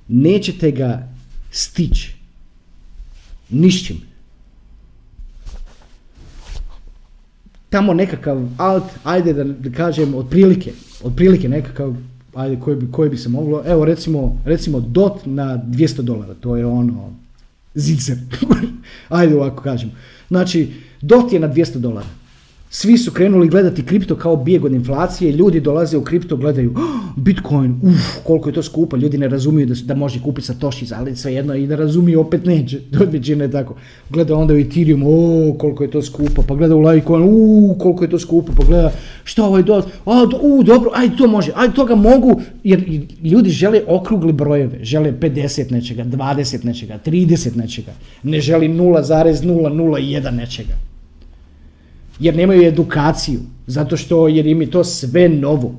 nećete ga stići nišćim. Tamo nekakav alt, ajde da, kažem, otprilike, otprilike nekakav, ajde koji bi, koji bi se moglo, evo recimo, recimo dot na 200 dolara, to je ono, zicer. Ajde ovako kažem. Znači, dot je na 200 dolara. Svi su krenuli gledati kripto kao bijeg od inflacije, ljudi dolaze u kripto, gledaju oh, Bitcoin, uf, koliko je to skupo, ljudi ne razumiju da, da može kupiti Satoshi, ali svejedno i da razumiju opet neće, to većina je tako. Gleda onda u Ethereum, o, koliko je to skupo, pa gleda u Litecoin, u, koliko je to skupo, pa gleda što ovaj dot, a, u, dobro, ajde to može, ajde toga mogu, jer ljudi žele okrugli brojeve, žele 50 nečega, 20 nečega, 30 nečega, ne želi 0,001 nečega. Jer nemaju edukaciju, zato što jer im je to sve novo.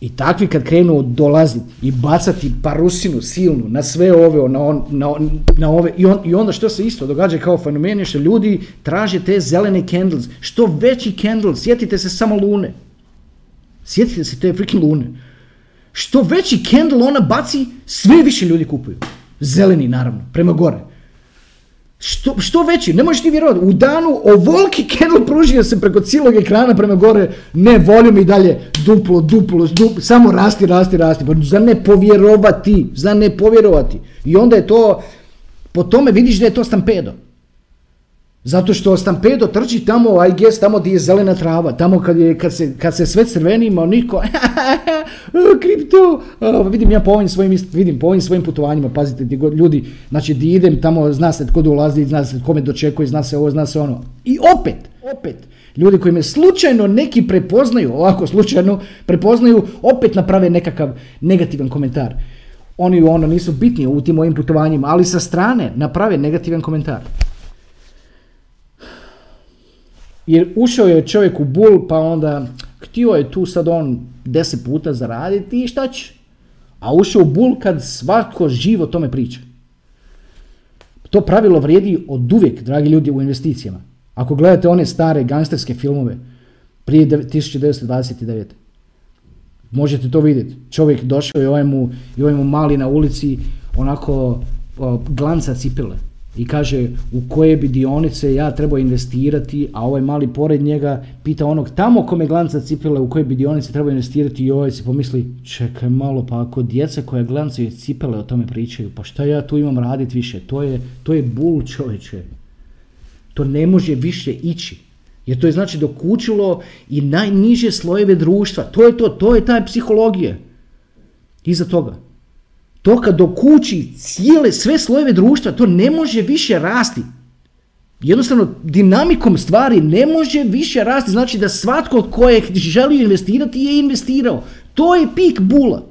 I takvi kad krenu dolaziti i bacati parusinu silnu na sve ove, na, on, na, na ove i, on, i onda što se isto događa kao fenomen je što ljudi traže te zelene candles, što veći candle, sjetite se samo lune. Sjetite se te freaking lune. Što veći candle ona baci, sve više ljudi kupuju. Zeleni naravno, prema gore. Što, što veći, ne možeš ti vjerovati, u danu ovoliki candle pružio se preko cijelog ekrana prema gore, ne, volim i dalje duplo, duplo, duplo, samo rasti, rasti, rasti, pa za ne povjerovati, za ne povjerovati. I onda je to, po tome vidiš da je to stampedo. Zato što stampedo trči tamo, I guess, tamo gdje je zelena trava, tamo kad, je, kad, se, kad se sve crveni ima niko, kripto, vidim ja po ovim svojim, vidim po ovim svojim putovanjima, pazite, gdje god ljudi, znači gdje idem, tamo zna se tko dolazi, zna se tko me dočekuje, zna se ovo, zna se ono. I opet, opet, ljudi koji me slučajno neki prepoznaju, ovako slučajno prepoznaju, opet naprave nekakav negativan komentar. Oni ono nisu bitni u tim mojim putovanjima, ali sa strane naprave negativan komentar. Jer ušao je čovjek u bul, pa onda htio je tu sad on deset puta zaraditi i šta će? A ušao u bul kad svako živo tome priča. To pravilo vrijedi od uvijek, dragi ljudi, u investicijama. Ako gledate one stare gangsterske filmove prije 1929. Možete to vidjeti. Čovjek došao i ovaj mu, i ovaj mu mali na ulici onako glanca cipele i kaže u koje bi dionice ja trebao investirati, a ovaj mali pored njega pita onog tamo kome glanca cipele u koje bi dionice trebao investirati i ovaj se pomisli čekaj malo pa ako djeca koja glancaju cipele o tome pričaju pa šta ja tu imam raditi više, to je, to je bul čovječe. To ne može više ići. Jer to je znači dokučilo i najniže slojeve društva. To je to, to je taj psihologija. Iza toga. To kad dokući cijele, sve slojeve društva, to ne može više rasti. Jednostavno, dinamikom stvari ne može više rasti. Znači da svatko kojeg želi investirati je investirao. To je pik bula.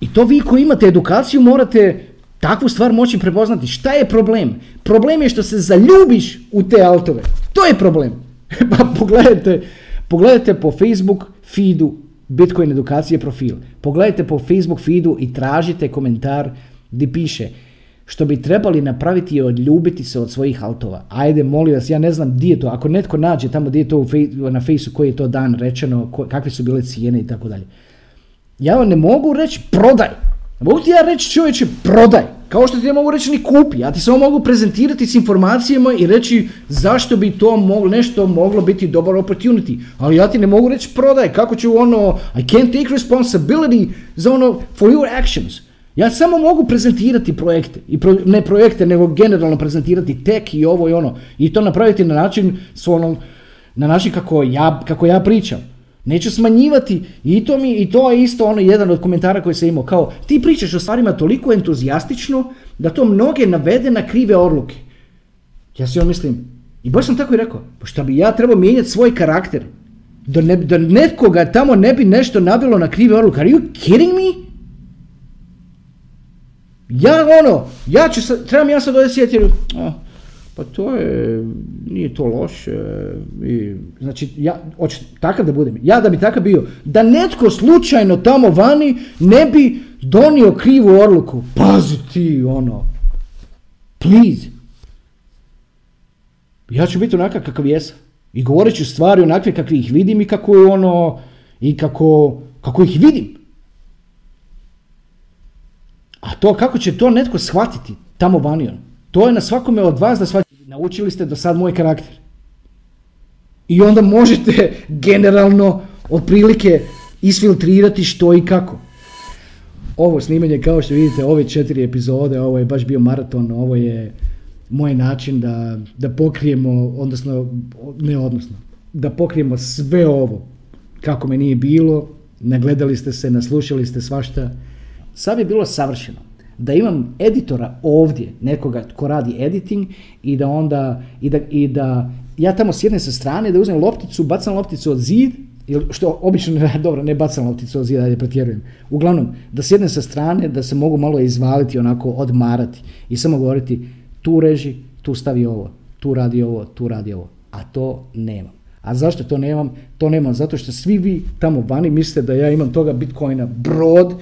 I to vi koji imate edukaciju morate takvu stvar moći prepoznati. Šta je problem? Problem je što se zaljubiš u te autove. To je problem. pa pogledajte, pogledajte po Facebook feedu Bitcoin edukacije profil. Pogledajte po Facebook feedu i tražite komentar gdje piše što bi trebali napraviti je odljubiti se od svojih altova. Ajde, molim vas, ja ne znam di je to. Ako netko nađe tamo gdje je to na Facebooku koji je to dan rečeno, kakve su bile cijene i tako dalje. Ja vam ne mogu reći prodaj. Mogu ti ja reći čovječe prodaj. Kao što ti ne mogu reći ni kupi. Ja ti samo mogu prezentirati s informacijama i reći zašto bi to moglo, nešto moglo biti dobar opportunity. Ali ja ti ne mogu reći prodaj. Kako ću ono, I can't take responsibility za ono, for your actions. Ja samo mogu prezentirati projekte. I ne projekte, nego generalno prezentirati tek i ovo i ono. I to napraviti na način, s ono, na način kako ja, kako ja pričam. Neću smanjivati i to, mi, i to je isto ono jedan od komentara koji se imao. Kao, ti pričaš o stvarima toliko entuzijastično da to mnoge navede na krive odluke. Ja si on mislim, i baš sam tako i rekao, pa šta bi ja trebao mijenjati svoj karakter? Da, ne, da netkoga tamo ne bi nešto navelo na krive odluke. Are you kidding me? Ja ono, ja ću sad, trebam ja sad ovdje sjetiti, pa to je, nije to loše. I, znači, ja, hoću takav da budem. Ja da bi takav bio, da netko slučajno tamo vani ne bi donio krivu odluku. Pazi ti, ono. Please. Ja ću biti onakav kakav jesam. I govorit ću stvari onakve kakve ih vidim i kako je ono, i kako, kako ih vidim. A to, kako će to netko shvatiti tamo vani ono. To je na svakome od vas da shvatite. Naučili ste do sad moj karakter. I onda možete generalno otprilike isfiltrirati što i kako. Ovo snimanje kao što vidite, ove četiri epizode, ovo je baš bio maraton, ovo je moj način da, da pokrijemo, odnosno, ne odnosno, da pokrijemo sve ovo kako me nije bilo, nagledali ste se, naslušali ste svašta. Sad bi bilo savršeno da imam editora ovdje, nekoga tko radi editing i da onda, i da, i da ja tamo sjednem sa strane, da uzmem lopticu, bacam lopticu od zid, ili što obično, ne- dobro, ne bacam lopticu od zida, ajde pretjerujem. Uglavnom, da sjednem sa strane, da se mogu malo izvaliti, onako odmarati i samo govoriti tu reži, tu stavi ovo, tu radi ovo, tu radi ovo. A to nemam. A zašto to nemam? To nemam zato što svi vi tamo vani mislite da ja imam toga Bitcoina brod,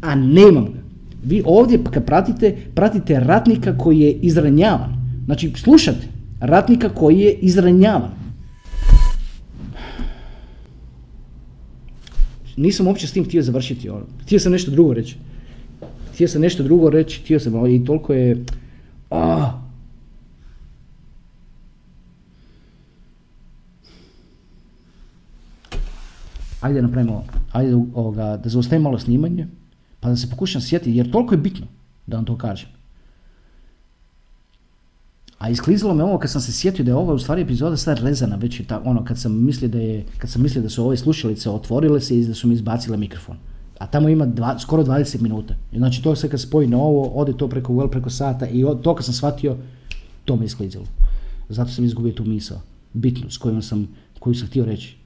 a nemam ga. Vi ovdje kad pratite, pratite ratnika koji je izranjavan. Znači, slušate ratnika koji je izranjavan. Nisam uopće s tim htio završiti. Ono. Htio sam nešto drugo reći. Htio sam nešto drugo reći, htio sam, i toliko je... Ah. Ajde napravimo, ajde ovoga, da zaustavim malo snimanje, pa da se pokušam sjetiti, jer toliko je bitno da vam to kažem. A isklizalo me ovo kad sam se sjetio da je ova u stvari epizoda sad rezana već je ta, ono kad sam mislio da je kad sam mislio da su ove slušalice otvorile se i da su mi izbacile mikrofon. A tamo ima dva, skoro 20 minuta. Znači to sve kad spoji na ovo, ode to preko well preko sata i to kad sam shvatio, to me isklizalo. Zato sam izgubio tu misao, bitnu, s kojom sam, koju sam htio reći.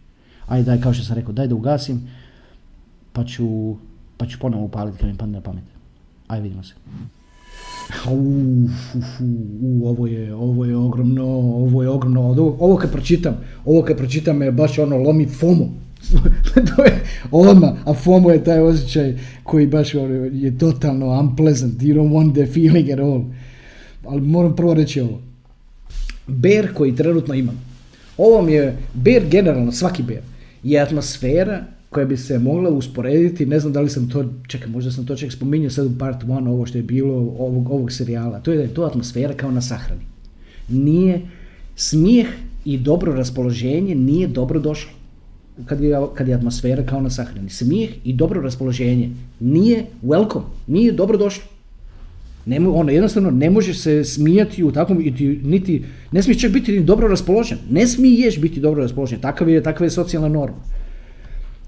Ajde daj, kao što sam rekao, daj da ugasim, pa ću, pa ću ponovo upaliti kad mi padne na pamet. Ajde vidimo se. Uf, uf, u, ovo je, ovo je ogromno, ovo je ogromno, ovo, ovo kad pročitam, ovo kad pročitam me baš ono lomi FOMO. to je odmah, a FOMO je taj osjećaj koji baš ono, je totalno unpleasant, you don't want the feeling at all. Ali moram prvo reći ovo. Bear koji trenutno imam, ovo mi je, bear generalno, svaki bear, je atmosfera koja bi se mogla usporediti, ne znam da li sam to, čekaj, možda sam to čak spominjao sad u part 1, ovo što je bilo ovog, ovog serijala, to je da je to atmosfera kao na sahrani. Nije, smijeh i dobro raspoloženje nije dobro došlo kad je, kad je atmosfera kao na sahrani. Smijeh i dobro raspoloženje nije welcome, nije dobro došlo. Ne, ono, jednostavno ne možeš se smijati u takvom, niti, niti ne smiješ čak biti ni dobro raspoložen. Ne smiješ biti dobro raspoložen. Takav je, takva je socijalna norma.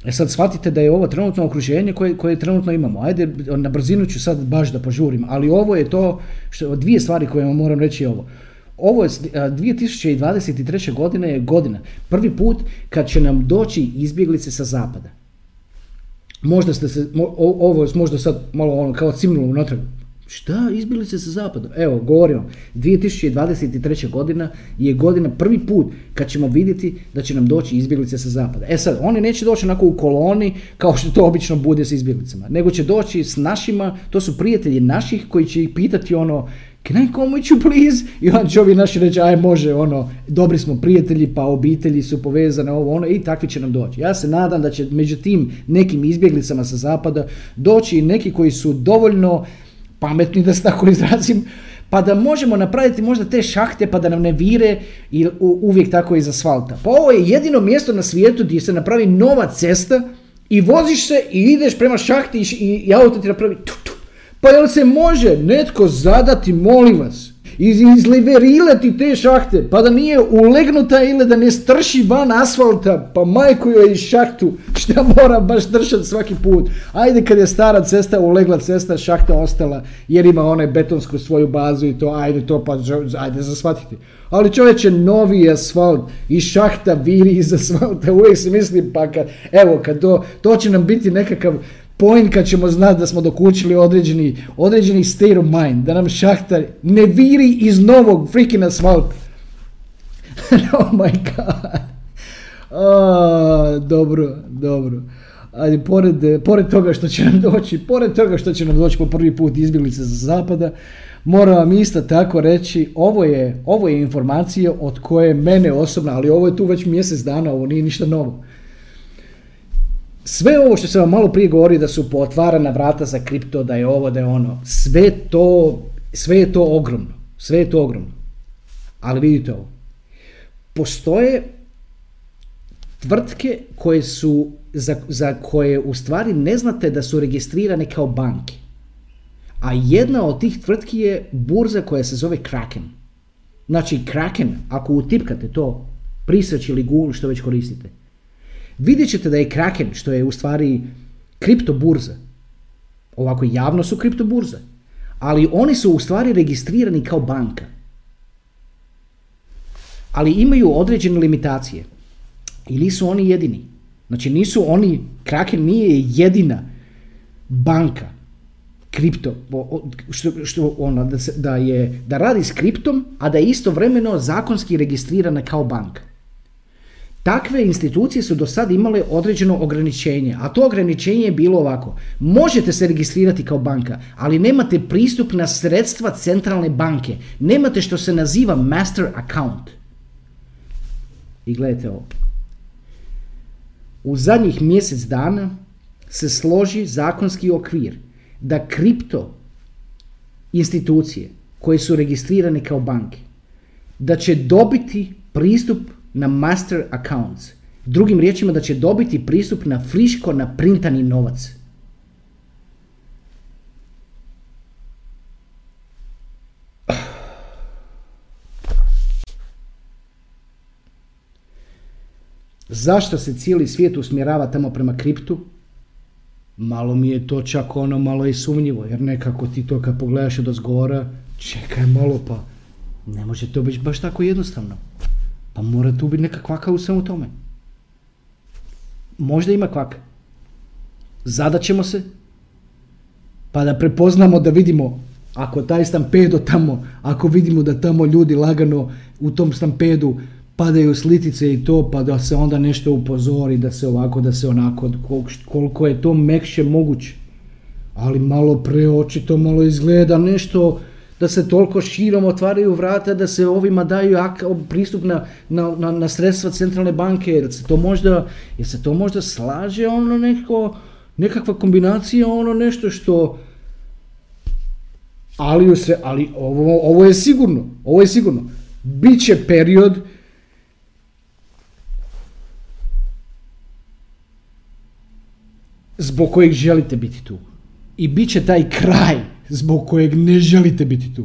E sad shvatite da je ovo trenutno okruženje koje, koje trenutno imamo. Ajde, na brzinu ću sad baš da požurim, ali ovo je to, što, dvije stvari koje vam moram reći ovo. Ovo je, s- a, 2023. godina je godina, prvi put kad će nam doći izbjeglice sa zapada. Možda ste se, mo- ovo je možda sad malo ono kao cimnulo unatrag. Šta, izbjeglice sa zapada? Evo, govorim vam, 2023. godina je godina prvi put kad ćemo vidjeti da će nam doći izbjeglice sa zapada. E sad, oni neće doći onako u koloni kao što to obično bude sa izbjeglicama, nego će doći s našima, to su prijatelji naših koji će ih pitati ono, can I come with you please? I onda će ovi naši reći, aj može, ono, dobri smo prijatelji, pa obitelji su povezane, ovo, ono, i takvi će nam doći. Ja se nadam da će među tim nekim izbjeglicama sa zapada doći i neki koji su dovoljno pametni, da se tako izrazim, pa da možemo napraviti možda te šahte pa da nam ne vire i uvijek tako iz asfalta. Pa ovo je jedino mjesto na svijetu gdje se napravi nova cesta i voziš se i ideš prema šahti i auto ti napravi tu, tu. Pa jel se može netko zadati, molim vas, iz, izliverilati te šahte, pa da nije ulegnuta ili da ne strši van asfalta, pa majku joj iz šahtu, šta mora baš držati svaki put. Ajde kad je stara cesta, ulegla cesta, šahta ostala, jer ima onaj betonsku svoju bazu i to, ajde to pa, ajde zasvatiti. Ali čovječe, novi asfalt i šahta viri iz asfalta, uvijek se misli, pa kad, evo, kad to, to će nam biti nekakav point kad ćemo znati da smo dokučili određeni, određeni state of mind, da nam šahta ne viri iz novog freaking asfalta. oh my god. A, dobro, dobro. Ajde, pored, pored toga što će nam doći, pored toga što će nam doći po prvi put izbjeglice za zapada, moram vam isto tako reći, ovo je, ovo je informacija od koje mene osobno, ali ovo je tu već mjesec dana, ovo nije ništa novo. Sve ovo što sam vam malo prije govorio da su pootvarana vrata za kripto, da je ovo, da je ono, sve to, sve je to ogromno. Sve je to ogromno. Ali vidite ovo. Postoje tvrtke koje su, za, za koje u stvari ne znate da su registrirane kao banke. A jedna od tih tvrtki je burza koja se zove Kraken. Znači Kraken, ako utipkate to, Research ili Google što već koristite, vidjet ćete da je Kraken, što je u stvari kripto burza, ovako javno su kripto burze, ali oni su u stvari registrirani kao banka. Ali imaju određene limitacije. I nisu oni jedini. Znači nisu oni, Kraken nije jedina banka kripto, što, što ona, da, se, da, je, da radi s kriptom, a da je istovremeno zakonski registrirana kao banka. Takve institucije su do sad imale određeno ograničenje, a to ograničenje je bilo ovako. Možete se registrirati kao banka, ali nemate pristup na sredstva centralne banke. Nemate što se naziva master account. I gledajte ovo. U zadnjih mjesec dana se složi zakonski okvir da kripto institucije koje su registrirane kao banke, da će dobiti pristup na master accounts. Drugim riječima da će dobiti pristup na friško na printani novac. Zašto se cijeli svijet usmjerava tamo prema kriptu? Malo mi je to čak ono malo i sumnjivo, jer nekako ti to kad pogledaš od ozgora, čekaj malo pa, ne može to biti baš tako jednostavno. Pa mora tu biti neka kvaka u svemu tome. Možda ima kvaka. Zadaćemo se, pa da prepoznamo da vidimo ako taj stampedo tamo, ako vidimo da tamo ljudi lagano u tom stampedu padaju slitice i to, pa da se onda nešto upozori, da se ovako, da se onako, koliko je to mekše moguće. Ali malo preočito, malo izgleda nešto da se toliko širom otvaraju vrata, da se ovima daju pristup na, na, na, sredstva centralne banke, jer se to možda, jer se to možda slaže ono neko, nekakva kombinacija, ono nešto što, ali, se, ali ovo, ovo je sigurno, ovo je sigurno. Biće period zbog kojeg želite biti tu. I bit će taj kraj zbog kojeg ne želite biti tu.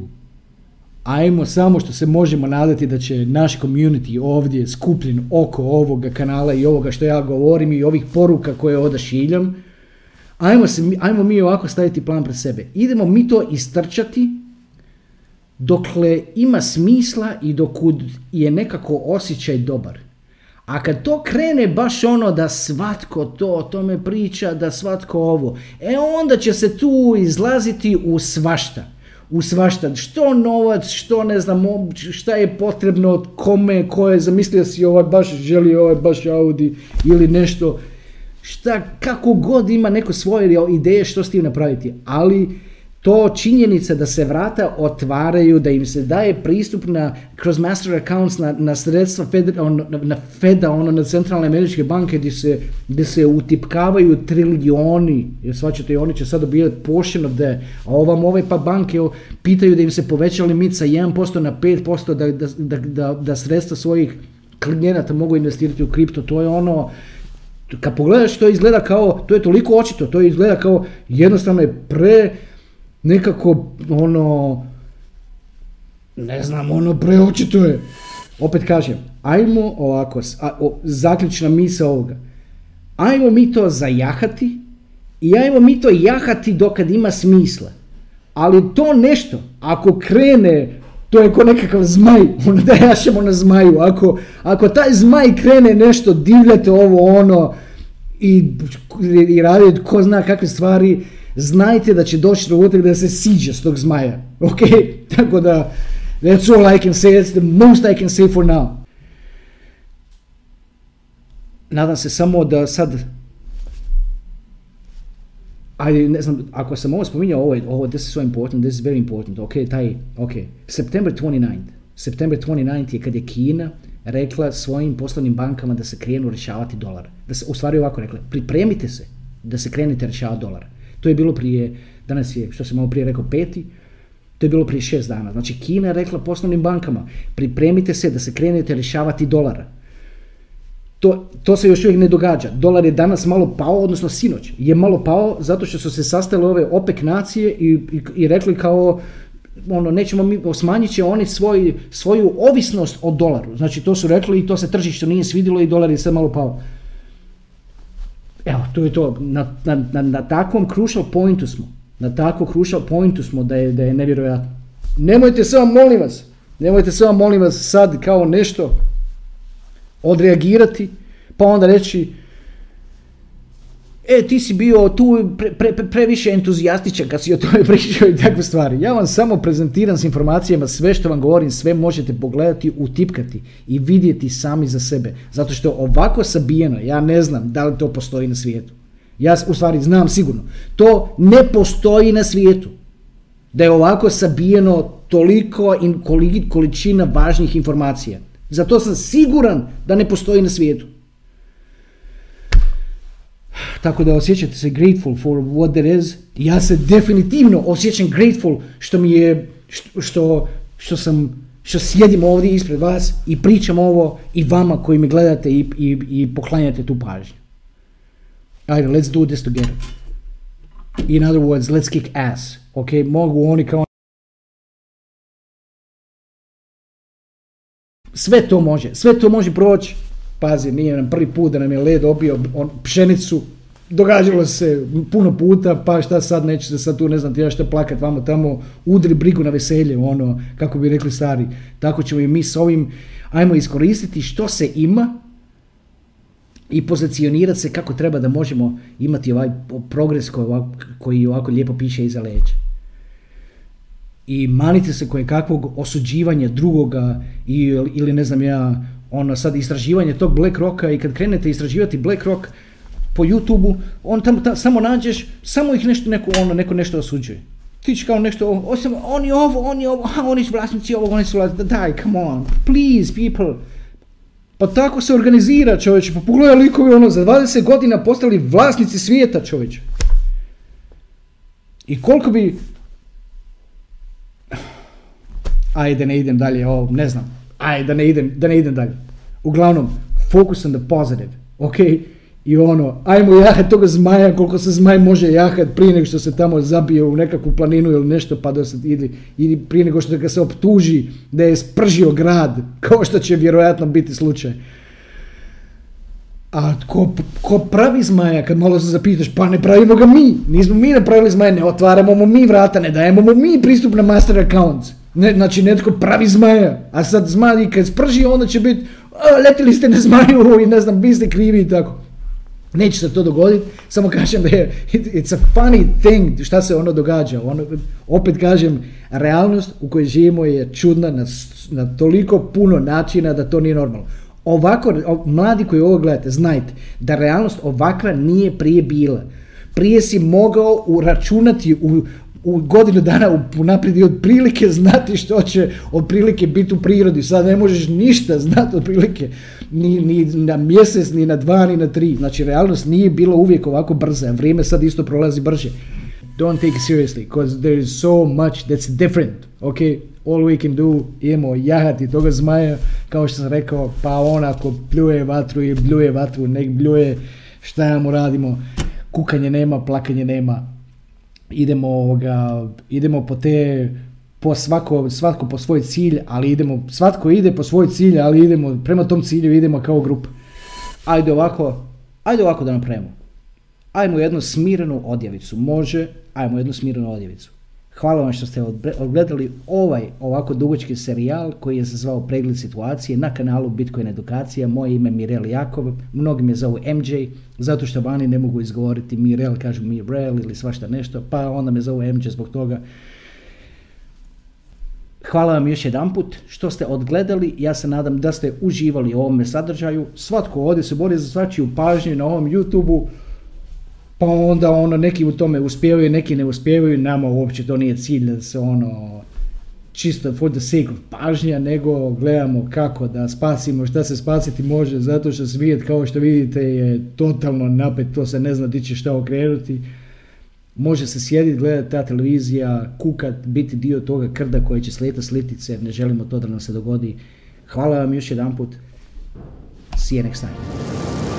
Ajmo samo što se možemo nadati da će naš community ovdje skupljen oko ovoga kanala i ovoga što ja govorim i ovih poruka koje odašiljam, ajmo, se, ajmo mi ovako staviti plan pred sebe. Idemo mi to istrčati dokle ima smisla i dokud je nekako osjećaj dobar. A kad to krene baš ono da svatko to o tome priča, da svatko ovo, e onda će se tu izlaziti u svašta. U svašta. Što novac, što ne znam, šta je potrebno, kome, ko je zamislio si ovaj baš želi ovaj baš Audi ili nešto. Šta, kako god ima neko svoje ideje što s tim napraviti. Ali to činjenica da se vrata otvaraju, da im se daje pristup na, kroz master accounts na, na sredstva Fed, on, na Feda, ono, na centralne američke banke gdje se, gdje se utipkavaju trilijoni, jer svačate oni će sad dobijati portion of a ovam ove pa banke pitaju da im se poveća limit sa 1% na 5% da, da, da, da sredstva svojih klijenata mogu investirati u kripto, to je ono, kad pogledaš to izgleda kao, to je toliko očito, to izgleda kao jednostavno je pre nekako ono ne znam, ono preočito je. Opet kažem, ajmo ovako, a, o, zaključna misa ovoga. Ajmo mi to zajahati i ajmo mi to jahati dokad ima smisla. Ali to nešto, ako krene, to je ko nekakav zmaj, ono da jašemo na zmaju. Ako, ako taj zmaj krene nešto divljate ovo ono i, i raditi ko zna kakve stvari, znajte da će doći trenutak da se siđe s tog zmaja. Ok? Tako da, that's all I can say, that's the most I can say for now. Nadam se samo da sad ajde, ne znam, ako sam ovo spominjao, ovo, ovo, this is so important, this is very important, ok, taj, ok, September 29, September 29 je kad je Kina rekla svojim poslovnim bankama da se krenu rješavati dolar. Da se, u stvari ovako rekla, pripremite se da se krenete rješavati dolar. To je bilo prije, danas je, što sam malo prije rekao, peti, to je bilo prije šest dana. Znači, Kina je rekla poslovnim bankama, pripremite se da se krenete rješavati dolara. To, to se još uvijek ne događa. Dolar je danas malo pao, odnosno sinoć je malo pao zato što su se sastale ove OPEC nacije i, i, i rekli kao ono, nećemo mi, smanjit će oni svoj, svoju ovisnost o dolaru. Znači to su rekli i to se tržište nije svidilo i dolar je sad malo pao. Evo, to je to. Na, na, na, takvom crucial pointu smo. Na takvom crucial pointu smo da je, da je nevjerojatno. Nemojte samo, molim vas, nemojte samo, molim vas, sad kao nešto odreagirati, pa onda reći, e ti si bio tu pre, pre, previše entuzijastičan kad si o tome pričao i takve stvari. Ja vam samo prezentiram s informacijama, sve što vam govorim, sve možete pogledati, utipkati i vidjeti sami za sebe. Zato što ovako sabijeno, ja ne znam da li to postoji na svijetu. Ja u stvari znam sigurno. To ne postoji na svijetu. Da je ovako sabijeno toliko in, količina važnih informacija. Zato sam siguran da ne postoji na svijetu. Tako da osjećate se grateful for what there is. Ja se definitivno osjećam grateful što mi je, što, što sam, što sjedim ovdje ispred vas i pričam ovo i vama koji me gledate i, i, i poklanjate tu pažnju. Ajde, let's do this together. In other words, let's kick ass. Ok, mogu oni kao Sve to može, sve to može proći. Pazi, nije nam prvi put da nam je led obio on, pšenicu, događalo se puno puta, pa šta sad, neće se sad tu, ne znam ti ja šta plakat vamo tamo, udri brigu na veselje, ono, kako bi rekli stari. Tako ćemo i mi s ovim, ajmo iskoristiti što se ima i pozicionirati se kako treba da možemo imati ovaj progres koji ovako, koji ovako lijepo piše iza leđa. I manite se koje kakvog osuđivanja drugoga ili, ne znam ja, ono sad istraživanje tog Black Rocka i kad krenete istraživati Black Rock, po YouTube-u, on tamo samo nađeš, samo ih nešto neko, ono, neko nešto osuđuje. Ti će kao nešto, osim, oni ovo, oni ovo, a oni su vlasnici ovog, oni su vlasnici, daj, come on, please people. Pa tako se organizira čovječe, pa pogledaj likovi ono, za 20 godina postali vlasnici svijeta čovječe. I koliko bi, ajde ne idem dalje, ovo, ne znam, ajde da ne idem, da ne idem dalje. Uglavnom, focus on the positive, ok? i ono, ajmo jahat toga zmaja koliko se zmaj može jahat prije nego što se tamo zabije u nekakvu planinu ili nešto pa da se ili, ili prije nego što ga se optuži da je spržio grad, kao što će vjerojatno biti slučaj. A ko, ko pravi zmaja, kad malo se zapitaš, pa ne pravimo ga mi, nismo mi napravili zmaja, ne otvaramo mu mi vrata, ne dajemo mu mi pristup na master accounts. Ne, znači netko pravi zmaja, a sad zmaj kad sprži onda će biti, letili ste na zmaju i ne znam, vi ste krivi i tako. Neće se to dogoditi, samo kažem da je, it's a funny thing šta se ono događa. Ono, opet kažem, realnost u kojoj živimo je čudna na, na toliko puno načina da to nije normalno. Ovako, mladi koji ovo gledate, znajte da realnost ovakva nije prije bila. Prije si mogao uračunati u, u godinu dana unaprijed i otprilike znati što će otprilike biti u prirodi. Sad ne možeš ništa znati otprilike ni, ni na mjesec, ni na dva, ni na tri. Znači, realnost nije bilo uvijek ovako brza. Vrijeme sad isto prolazi brže. Don't take it seriously, because there is so much that's different. Ok, all we can do, imamo jahati toga zmaja, kao što sam rekao, pa on ako pljuje vatru i bljuje vatru, nek bljuje, šta mu radimo, kukanje nema, plakanje nema, idemo, ovoga, idemo po te po svako, svatko po svoj cilj, ali idemo, svatko ide po svoj cilj, ali idemo, prema tom cilju idemo kao grupa. Ajde ovako, ajde ovako da napravimo. Ajmo jednu smirenu odjevicu, može, ajmo jednu smirenu odjevicu. Hvala vam što ste odgledali ovaj ovako dugočki serijal koji je se zvao Pregled situacije na kanalu Bitcoin edukacija. Moje ime je Mirel Jakov, mnogi me zovu MJ, zato što vani ne mogu izgovoriti Mirel, kažu Mirel ili svašta nešto, pa onda me zovu MJ zbog toga. Hvala vam još jedanput što ste odgledali. Ja se nadam da ste uživali u ovome sadržaju. Svatko ovdje se bori za svačiju pažnju na ovom YouTube-u. Pa onda ono, neki u tome uspijevaju, neki ne uspijevaju. Nama uopće to nije cilj da se ono čisto for the sake of pažnja, nego gledamo kako da spasimo šta se spasiti može, zato što svijet kao što vidite je totalno napet, to se ne zna di će šta okrenuti može se sjediti, gledati ta televizija, kukat, biti dio toga krda koje će slijeta slitice, ne želimo to da nam se dogodi. Hvala vam još jedan put. See you next time.